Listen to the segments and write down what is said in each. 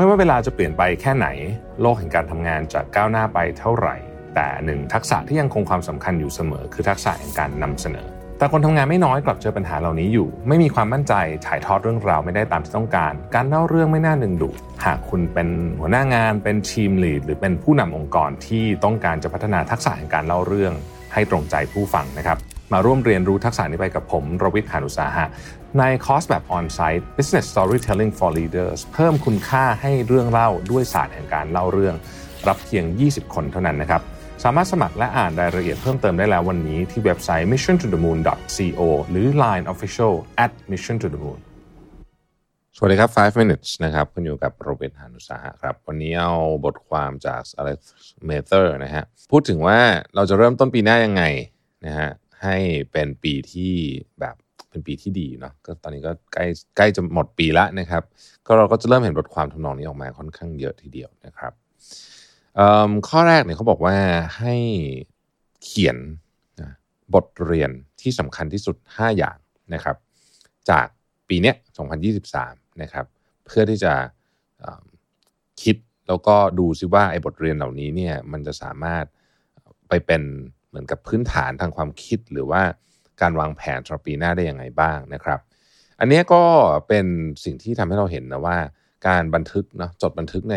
ไม่ว่าเวลาจะเปลี่ยนไปแค่ไหน โลกแห่งการทำงานจะก้าวหน้าไปเท่าไหร่ แต่หนึ่งทักษะที่ยังคงความสำคัญอยู่เสมอ คือทักษะแห่งการนำเสนอ แต่คนทำงานไม่น้อยกลับเจอปัญหาเหล่านี้อยู่ ไม่มีความมั่นใจถ่ายทอดเรื่องราวไม่ได้ตามที่ต้องการ การเล่าเรื่องไม่น่าดึงดูดหากคุณเป็นหัวหน้างาน เป็นทีมลีดหรือเป็นผู้นำองค์กรที่ต้องการจะพัฒนาทักษะแห่งการเล่าเรื่อง ให้ตรงใจผู้ฟังนะครับ มาร่วมเรียนรู้ทักษะนี้ไปกับผมรวิทย์หานุสาหะ ในคอร์สแบบ On-Site Business Storytelling for Leaders เพิ่มคุณค่าให้เรื่องเล่าด้วยศาสตร์แห่งการเล่าเรื่อง รับเพียง 20 คนเท่านั้นนะครับสามารถสมัครและอ่านรายละเอียดเพิ่มเติมได้แล้ววันนี้ที่เว็บไซต์ mission to the moon co หรือ Line Official at mission to the moon สวัสดีครับ 5 minutes นะครับคุณอยู่กับโรเบิร์ตหานุสาหะครับ วันนี้เอาบทความจาก Alex m a t h e r นะฮะ พูดถึงว่าเราจะเริ่มต้นปีหน้ายังไงนะฮะ ให้เป็นปีที่แบบเป็นปีที่ดีเนาะก็ตอนนี้ก็ใกล้ใกล้จะหมดปีล้วนะครับ ก็เราก็จะเริ่มเห็นบทความทำนองนี้ออกมาค่อนข้างเยอะทีเดียวนะครับข้อแรกเนี่ยเขาบอกว่าให้เขียนบทเรียนที่สำคัญที่สุด 5 อย่างนะครับ จากปีเนี้ย 2023 นะครับ เพื่อที่จะคิดแล้วก็ดูซิว่าไอ้บทเรียนเหล่านี้เนี่ยมันจะสามารถไปเป็น เหมือนกับพื้นฐานทางความคิดหรือว่าการวางแผนสำหรับปีหน้าได้ยังไงบ้างนะครับ อันนี้ก็เป็นสิ่งที่ทำให้เราเห็นนะว่า การบันทึกเนาะจดบันทึกใน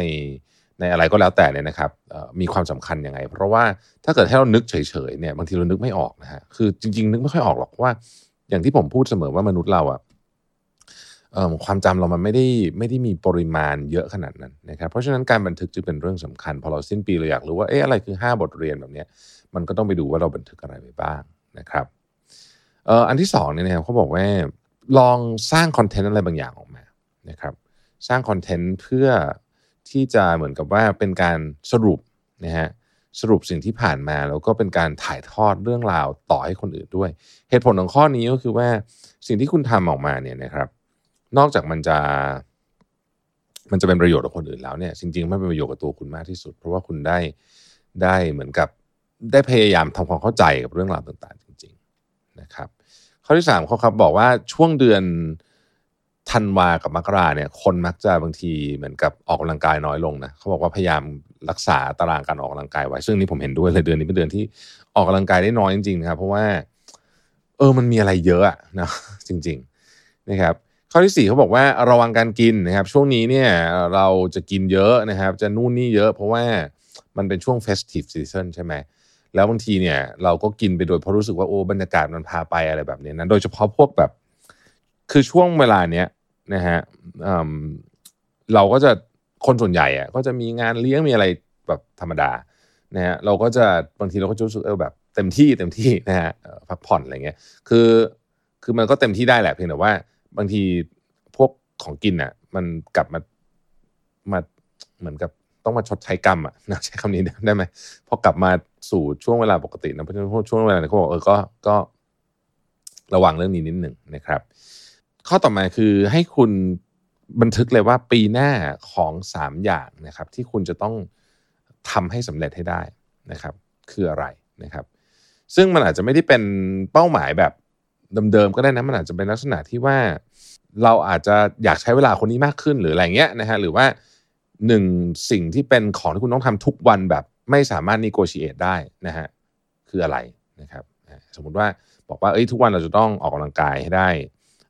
ในอะไรก็แล้วแต่เนี่ยนะครับมีความสำคัญยังไง เพราะว่าถ้าเกิดให้เรานึกเฉยๆเนี่ยบางทีเรานึกไม่ออกนะฮะคือจริง ๆ นึกไม่ค่อยออกหรอกว่า อย่างที่ผมพูดเสมอว่ามนุษย์เราอะ ความจำเรามันไม่ได้ไม่ได้มีปริมาณเยอะขนาดนั้นนะครับ เพราะฉะนั้นการบันทึกจึงเป็นเรื่องสำคัญ พอเราสิ้นปีเราอยากรู้ว่าเอ๊ะอะไรคือ 5 บทเรียนแบบนี้มันก็ต้องไปดูว่าเราบันทึกอะไรไปบ้างนะครับเอ่ออันที่สองเนี่ยนะครับเขาบอกว่าลองสร้างคอนเทนต์อะไรบางอย่างออกมานะครับสร้างคอนเทนต์เพื่อที่จะเหมือนกับว่าเป็นการสรุปนะฮะสรุปสิ่งที่ผ่านมาแล้วก็เป็นการถ่ายทอดเรื่องราวต่อให้คนอื่นด้วย เหตุผลของข้อนี้ก็คือว่าสิ่งที่คุณทำออกมาเนี่ยนะครับ นอกจากมันจะ มันจะเป็นประโยชน์กับคนอื่นแล้วเนี่ย จริงๆไม่เป็นประโยชน์กับตัวคุณมากที่สุด เพราะว่าคุณได้ได้เหมือนกับได้พยายามทำความเข้าใจกับเรื่องราวต่างๆ จริง ๆนะครับ ข้อที่สามเขาครับบอกว่าช่วงเดือนธันวากับมกราเนี่ย คนมักจะบางทีเหมือนกับออกกำลังกายน้อยลงนะเขาบอกว่าพยายามรักษาตารางการออกกำลังกายไว้ ซึ่งนี่ผมเห็นด้วยเลยเดือนนี้เป็นเดือนที่ออกกำลังกายได้น้อยจริงๆนะครับเพราะว่า เออมันมีอะไรเยอะนะจริง ๆ นะครับ ข้อที่สี่เขาบอกว่าระวังการกินนะครับ ช่วงนี้เนี่ยเราจะกินเยอะนะครับ จะนู่นนี่เยอะ เพราะว่ามันเป็นช่วง festive season ใช่ไหมแล้วบางทีเนี่ยเราก็กินไปโดยเพราะรู้สึกว่าโอ้บรรยากาศมันพาไปอะไรแบบนี้นะโดยเฉพาะพวกแบบ คือช่วงเวลาเนี้ยนะฮะเราก็จะคนส่วนใหญ่อะก็จะมีงานเลี้ยงมีอะไรแบบธรรมดานะฮะเราก็จะบางทีเราก็รู้สึกเออแบบเต็มที่เต็มที่นะฮะพักผ่อนอะไรเงี้ยคือคือมันก็เต็มที่ได้แหละเพียงแต่ว่า บางทีพวกของกินอะ มันกลับมามาเหมือนกับต้องมาชดใช้กรรมอะนะใช้คำนี้ได้ไหมพอกลับมาสู่ช่วงเวลาปกตินะเพราะฉะนั้นช่วงเวลาเนี่ยเขาบอกเออก็ก็ระวังเรื่องนี้นิดหนึ่งนะครับ ข้อต่อมาคือให้คุณบันทึกเลยว่าปีหน้าของสามอย่างนะครับ ที่คุณจะต้องทำให้สำเร็จให้ได้นะครับ คืออะไรนะครับ ซึ่งมันอาจจะไม่ได้เป็นเป้าหมายแบบ เดิมๆก็ได้นะมันอาจจะเป็นลักษณะที่ว่า เราอาจจะอยากใช้เวลาคนนี้มากขึ้นหรืออะไรเงี้ยนะฮะหรือว่าหนึ่งสิ่งที่เป็นของที่คุณต้องทำทุกวันแบบไม่สามารถนิโกชิเอตได้นะฮะคืออะไรนะครับสมมุติว่าบอกว่าเอ้ยทุกวันเราจะต้องออกกำลังกายให้ได้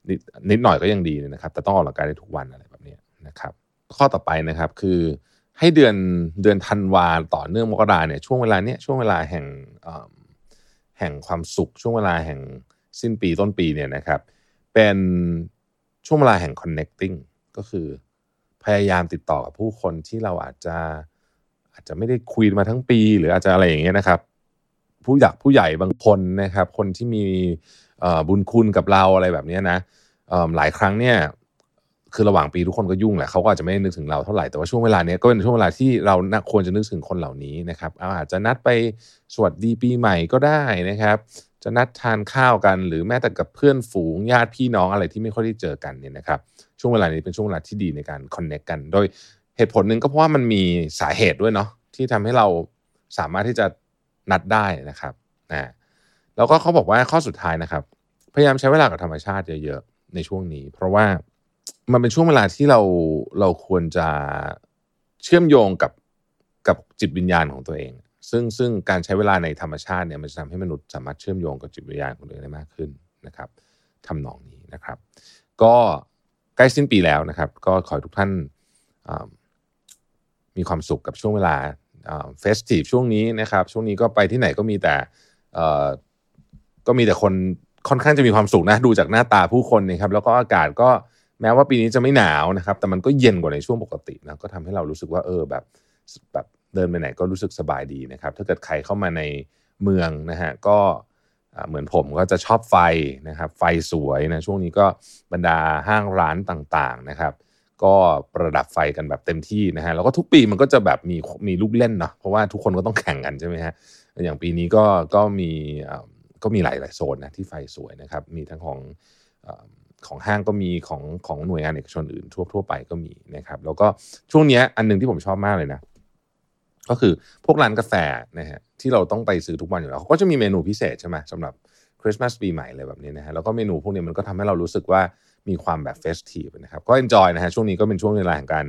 นิดนิดหน่อยก็ยังดีนะครับ แต่ต้องออกกำลังกายได้ทุกวันอะไรแบบนี้นะครับ ข้อต่อไปนะครับคือให้เดือนเดือนธันวาต่อเนื่องมกราเนี่ยช่วงเวลาเนี้ยช่วงเวลาแห่งแห่งความสุขช่วงเวลาแห่ง สิ้นปีต้นปีเนี่ยนะครับ เป็นช่วงเวลาแห่ง connecting ก็คือพยายามติดต่อกับผู้คนที่เราอาจจะอาจจะไม่ได้คุยมาทั้งปี หรืออาจจะอะไรอย่างเงี้ยนะครับ ผู้อยากผู้ใหญ่บางคนนะครับ คนที่มีบุญคุณกับเราอะไรแบบนี้นะหลายครั้งเนี่ยคือระหว่างปีทุกคนก็ยุ่งแหละเขาก็อาจจะไม่นึกถึงเราเท่าไหร่แต่ว่าช่วงเวลานี้ก็เป็นช่วงเวลาที่เราควรจะนึกถึงคนเหล่านี้นะครับอาจจะนัดไปสวัสดีปีใหม่ก็ได้นะครับ จะนัดทานข้าวกัน หรือแม้แต่กับเพื่อนฝูงญาติพี่น้องอะไรที่ไม่ค่อยได้เจอกันเนี่ยนะครับช่วงเวลานี้เป็นช่วงเวลาที่ดีในการคอนเน็กกัน โดยเหตุผลหนึ่งก็เพราะว่ามันมีสาเหตุด้วยเนาะที่ทำให้เราสามารถที่จะนัดได้นะครับนะแล้วก็เขาบอกว่าข้อสุดท้ายนะครับ พยายามใช้เวลากับธรรมชาติเยอะๆในช่วงนี้ เพราะว่ามันเป็นช่วงเวลาที่เราเราควรจะเชื่อมโยงกับกับจิตวิญญาณของตัวเอง ซึ่งซึ่งการใช้เวลาในธรรมชาติเนี่ยมันจะทำให้มนุษย์สามารถเชื่อมโยงกับจิตวิญญาณของตัวเองได้มากขึ้นนะครับทำนองนี้นะครับ ก็ใกล้สิ้นปีแล้วนะครับ ก็ขอทุกท่านมีความสุขกับช่วงเวลาเฟสทีฟช่วงนี้นะครับ ช่วงนี้ก็ไปที่ไหนก็มีแต่ก็มีแต่คนค่อนข้างจะมีความสุขนะดูจากหน้าตาผู้คนนะครับ แล้วก็อากาศก็แม้ว่าปีนี้จะไม่หนาวนะครับ แต่มันก็เย็นกว่าในช่วงปกตินะก็ทำให้เรารู้สึกว่าเออแบบแบบ เดินไปไหนก็รู้สึกสบายดีนะครับ ถ้าเกิดใครเข้ามาในเมืองนะฮะก็เหมือนผมก็จะชอบไฟนะครับ ไฟสวยนะช่วงนี้ก็บรรดาห้างร้านต่างๆนะครับ ก็ประดับไฟกันแบบเต็มที่นะฮะแล้วก็ทุกปีมันก็จะแบบมีมีลูกเล่นเนาะเพราะว่าทุกคนก็ต้องแข่งกันใช่ไหมฮะอย่างปีนี้ก็ก็มีก็มีหลายหลายโซนนะที่ไฟสวยนะครับ มีทั้งของของห้างก็มีของของหน่วยงานเอกชนอื่นทั่วทั่วไปก็มีนะครับ แล้วก็ช่วงนี้อันนึงที่ผมชอบมากเลยนะ ก็คือพวกร้านกาแฟนะฮะที่เราต้องไปซื้อทุกวันอยู่แล้วเขาก็จะมีเมนูพิเศษใช่ไหมสำหรับคริสต์มาสปีใหม่อะไรแบบนี้นะฮะแล้วก็เมนูพวกนี้มันก็ทำให้เรารู้สึกว่ามีความแบบ festive นะครับก็ enjoy นะฮะช่วงนี้ก็เป็นช่วงเวลาแห่งการ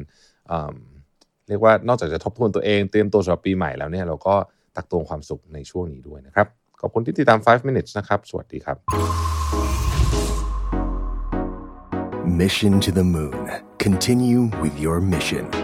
เรียกว่านอกจากจะทบทวนตัวเองเตรียมตัวสำหรับปีใหม่แล้วเนี่ยเราก็ตักตวงความสุขในช่วงนี้ด้วยนะครับขอบคุณที่ติดตาม 5 minutes นะครับ สวัสดีครับ Mission to the Moon. Continue with your mission.